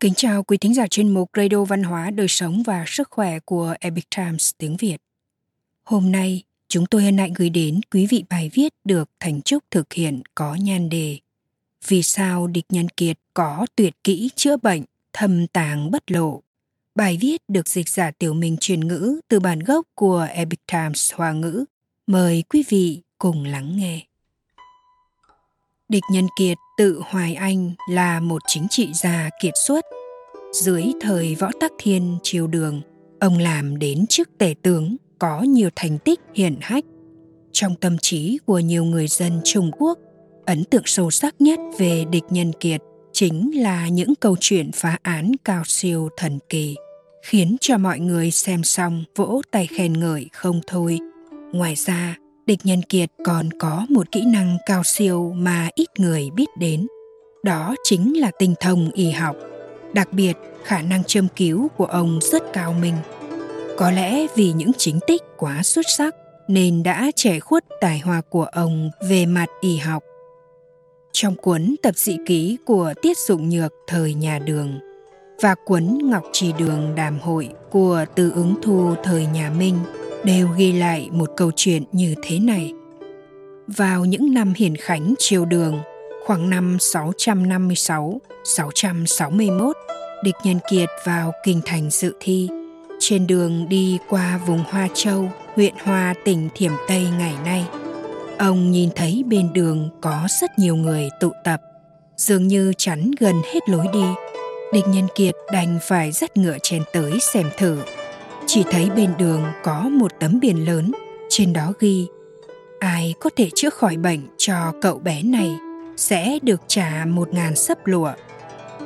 Kính chào quý thính giả chuyên mục Radio Văn hóa, Đời sống và Sức khỏe của Epic Times tiếng Việt. Hôm nay, chúng tôi hân hạnh gửi đến quý vị bài viết được Thành Trúc thực hiện có nhan đề Vì sao địch nhân kiệt có tuyệt kỹ chữa bệnh, thâm tàng bất lộ. Bài viết được dịch giả tiểu minh truyền ngữ từ bản gốc của Epic Times Hoa ngữ. Mời quý vị cùng lắng nghe. Địch Nhân Kiệt tự Hoài Anh là một chính trị gia kiệt xuất. Dưới thời võ tắc thiên triều đường, ông làm đến chức tể tướng có nhiều thành tích hiển hách. Trong tâm trí của nhiều người dân Trung Quốc, ấn tượng sâu sắc nhất về địch nhân kiệt chính là những câu chuyện phá án cao siêu thần kỳ, khiến cho mọi người xem xong vỗ tay khen ngợi không thôi. Ngoài ra, địch nhân kiệt còn có một kỹ năng cao siêu mà ít người biết đến. Đó chính là tinh thông y học. Đặc biệt, khả năng châm cứu của ông rất cao minh. Có lẽ vì những chính tích quá xuất sắc nên đã trẻ khuất tài hoa của ông về mặt y học. Trong cuốn tập dị ký của tiết dụng nhược thời nhà đường và cuốn ngọc trì đường đàm hội của từ ứng thu thời nhà minh đều ghi lại một câu chuyện như thế này. Vào những năm hiển khánh triều đường, khoảng năm 656-661, địch nhân kiệt vào kinh thành dự thi. Trên đường đi qua vùng Hoa Châu, huyện Hoa tỉnh Thiểm Tây ngày nay, ông nhìn thấy bên đường có rất nhiều người tụ tập, dường như chắn gần hết lối đi. Địch nhân kiệt đành phải dắt ngựa chen tới xem thử chỉ thấy bên đường có một tấm biển lớn, trên đó ghi, ai có thể chữa khỏi bệnh cho cậu bé này sẽ được trả một ngàn sấp lụa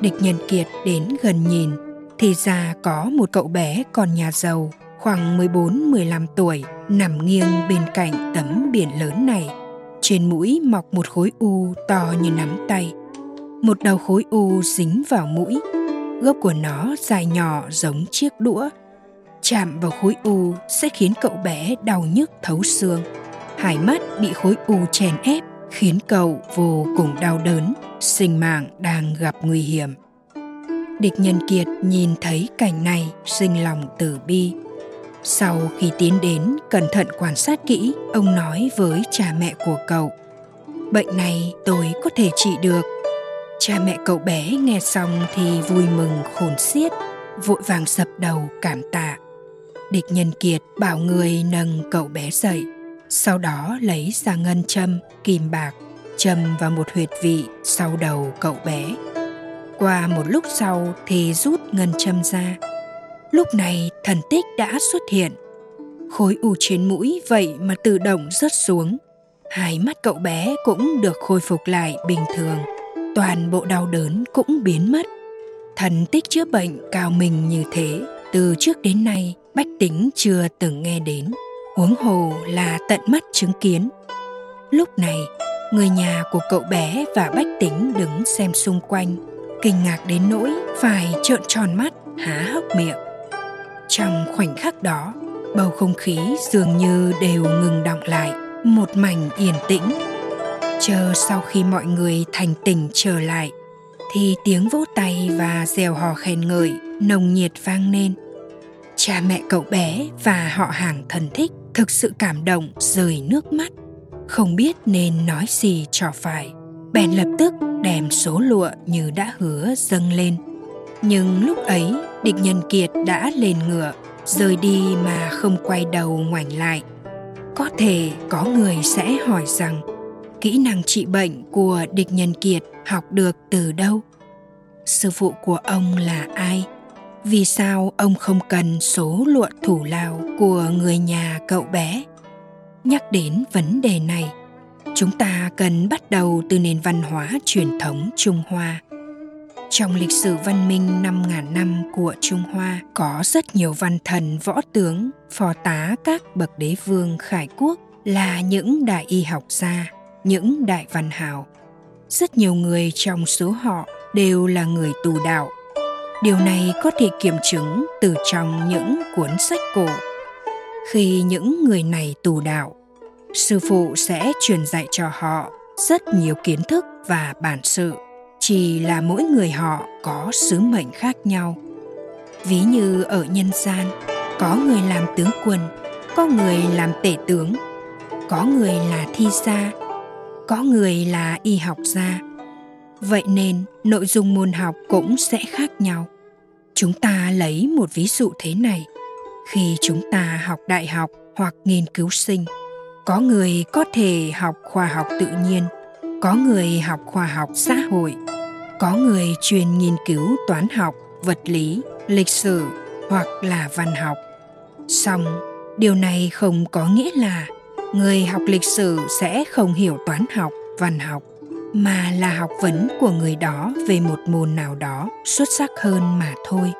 địch nhân kiệt đến gần nhìn, thì ra có một cậu bé còn nhà giàu, khoảng 14-15 tuổi, nằm nghiêng bên cạnh tấm biển lớn này. Trên mũi mọc một khối u to như nắm tay. Một đầu khối u dính vào mũi. Gốc của nó dài nhỏ giống chiếc đũa chạm vào khối u sẽ khiến cậu bé đau nhức thấu xương. Hai mắt bị khối u chèn ép khiến cậu vô cùng đau đớn, sinh mạng đang gặp nguy hiểm. Địch Nhân Kiệt nhìn thấy cảnh này sinh lòng tử bi. Sau khi tiến đến cẩn thận quan sát kỹ, ông nói với cha mẹ của cậu. Bệnh này tôi có thể trị được. Cha mẹ cậu bé nghe xong thì vui mừng khôn xiết, vội vàng sập đầu cảm tạ địch nhân kiệt bảo người nâng cậu bé dậy, sau đó lấy ra ngân châm kìm bạc, châm vào một huyệt vị sau đầu cậu bé. Qua một lúc sau thì rút ngân châm ra. Lúc này thần tích đã xuất hiện. Khối u trên mũi vậy mà tự động rớt xuống. Hai mắt cậu bé cũng được khôi phục lại bình thường. Toàn bộ đau đớn cũng biến mất. Thần tích chữa bệnh cao mình như thế, từ trước đến nay bách tính chưa từng nghe đến, huống hồ là tận mắt chứng kiến. Lúc này, người nhà của cậu bé và bách tính đứng xem xung quanh, kinh ngạc đến nỗi phải trợn tròn mắt, há hốc miệng. Trong khoảnh khắc đó, bầu không khí dường như đều ngừng đọng lại, một mảnh yên tĩnh. Chờ sau khi mọi người thành tỉnh trở lại, thì tiếng vỗ tay và rèo hò khen ngợi, nồng nhiệt vang lên cha mẹ cậu bé và họ hàng thân thích thực sự cảm động, rơi nước mắt. Không biết nên nói gì cho phải. Bèn lập tức đem số lụa như đã hứa dâng lên. Nhưng lúc ấy, địch nhân kiệt đã lên ngựa, rời đi mà không quay đầu ngoảnh lại. Có thể có người sẽ hỏi rằng, kỹ năng trị bệnh của địch nhân kiệt học được từ đâu? Sư phụ của ông là ai? Vì sao ông không cần số lụa thủ lao của người nhà cậu bé? Nhắc đến vấn đề này chúng ta cần bắt đầu từ nền văn hóa truyền thống trung hoa. Trong lịch sử văn minh 5.000 năm của Trung Hoa có rất nhiều văn thần võ tướng, phò tá các bậc đế vương khải quốc là những đại y học gia, những đại văn hào. Rất nhiều người trong số họ đều là người tù đạo điều này có thể kiểm chứng từ trong những cuốn sách cổ. Khi những người này tù đạo, sư phụ sẽ truyền dạy cho họ rất nhiều kiến thức và bản sự, chỉ là mỗi người họ có sứ mệnh khác nhau. Ví như ở nhân gian, có người làm tướng quân, có người làm tể tướng, có người là thi gia, có người là y học gia vậy nên, nội dung môn học cũng sẽ khác nhau. Chúng ta lấy một ví dụ thế này. Khi chúng ta học đại học hoặc nghiên cứu sinh, có người có thể học khoa học tự nhiên, có người học khoa học xã hội, có người chuyên nghiên cứu toán học, vật lý, lịch sử hoặc là văn học. Song, điều này không có nghĩa là người học lịch sử sẽ không hiểu toán học, văn học mà là học vấn của người đó về một môn nào đó xuất sắc hơn mà thôi.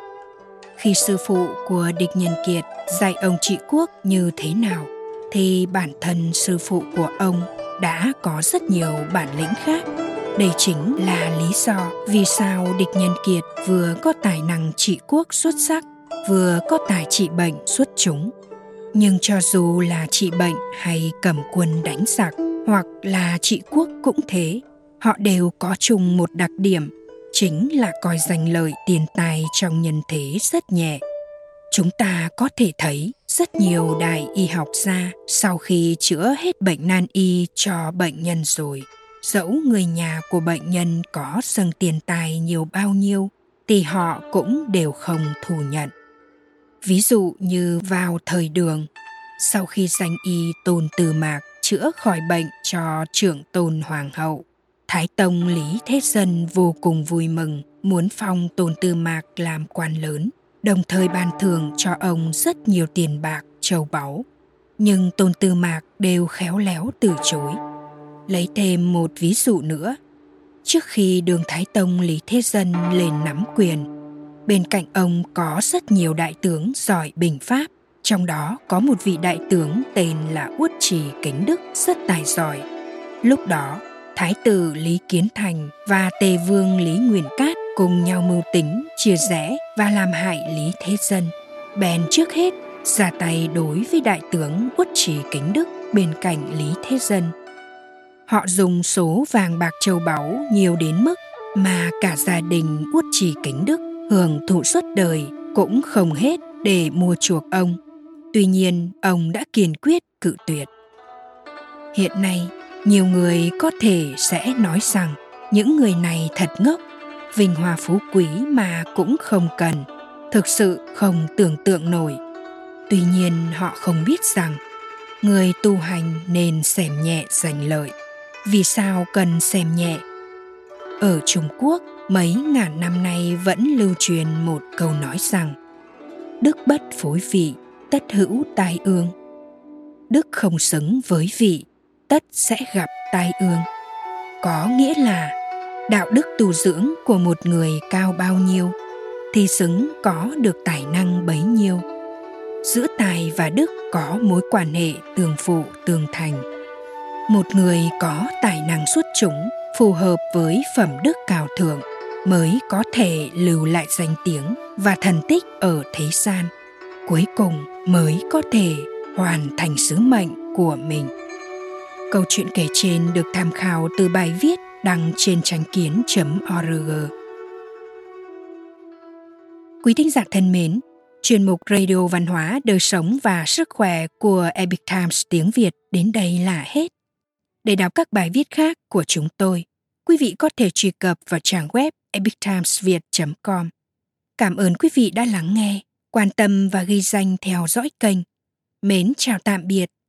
Khi sư phụ của địch nhân kiệt dạy ông trị quốc như thế nào, thì bản thân sư phụ của ông đã có rất nhiều bản lĩnh khác. Đây chính là lý do vì sao địch nhân kiệt vừa có tài năng trị quốc xuất sắc, vừa có tài trị bệnh xuất chúng. Nhưng cho dù là trị bệnh hay cầm quân đánh giặc, hoặc là trị quốc cũng thế họ đều có chung một đặc điểm, chính là coi danh lợi tiền tài trong nhân thế rất nhẹ. Chúng ta có thể thấy rất nhiều đại y học gia sau khi chữa hết bệnh nan y cho bệnh nhân rồi, dẫu người nhà của bệnh nhân có dâng tiền tài nhiều bao nhiêu thì họ cũng đều không thù nhận. Ví dụ như vào thời đường, sau khi danh y tôn từ mạc chữa khỏi bệnh cho trưởng tôn hoàng hậu thái tông lý thế dân vô cùng vui mừng, muốn phong tôn tư mạc làm quan lớn, đồng thời ban thưởng cho ông rất nhiều tiền bạc, châu báu. Nhưng tôn tư mạc đều khéo léo từ chối. Lấy thêm một ví dụ nữa. Trước khi đường thái tông lý thế dân lên nắm quyền, bên cạnh ông có rất nhiều đại tướng giỏi bình pháp, trong đó có một vị đại tướng tên là uất trì kính đức rất tài giỏi. Lúc đó thái tử lý kiến thành và tề vương lý nguyên cát cùng nhau mưu tính, chia rẽ và làm hại lý thế dân. Bèn trước hết, ra tay đối với đại tướng uất trì kính đức bên cạnh lý thế dân. Họ dùng số vàng bạc châu báu nhiều đến mức mà cả gia đình uất trì kính đức hưởng thụ suốt đời cũng không hết để mua chuộc ông. Tuy nhiên, ông đã kiên quyết cự tuyệt. Hiện nay nhiều người có thể sẽ nói rằng những người này thật ngốc. Vinh hoa phú quý mà cũng không cần, thực sự không tưởng tượng nổi. Tuy nhiên họ không biết rằng người tu hành nên xem nhẹ giành lợi. Vì sao cần xem nhẹ? Ở trung quốc, mấy ngàn năm nay vẫn lưu truyền một câu nói rằng, đức bất phối vị, tất hữu tai ương. Đức không xứng với vị tất sẽ gặp tai ương. Có nghĩa là, đạo đức tu dưỡng của một người cao bao nhiêu, thì xứng có được tài năng bấy nhiêu. Giữa tài và đức có mối quan hệ tương phụ, tương thành. Một người có tài năng xuất chúng, phù hợp với phẩm đức cao thượng, mới có thể lưu lại danh tiếng và thần tích ở thế gian. Cuối cùng mới có thể hoàn thành sứ mệnh của mình câu chuyện kể trên được tham khảo từ bài viết đăng trên tránh kiến.org quý thính giả thân mến chuyên mục radio văn hóa đời sống và sức khỏe của epic times tiếng việt đến đây là hết để đọc các bài viết khác của chúng tôi quý vị có thể truy cập vào trang web epictimesviet.com. Cảm ơn quý vị đã lắng nghe, quan tâm và ghi danh theo dõi kênh. Mến chào tạm biệt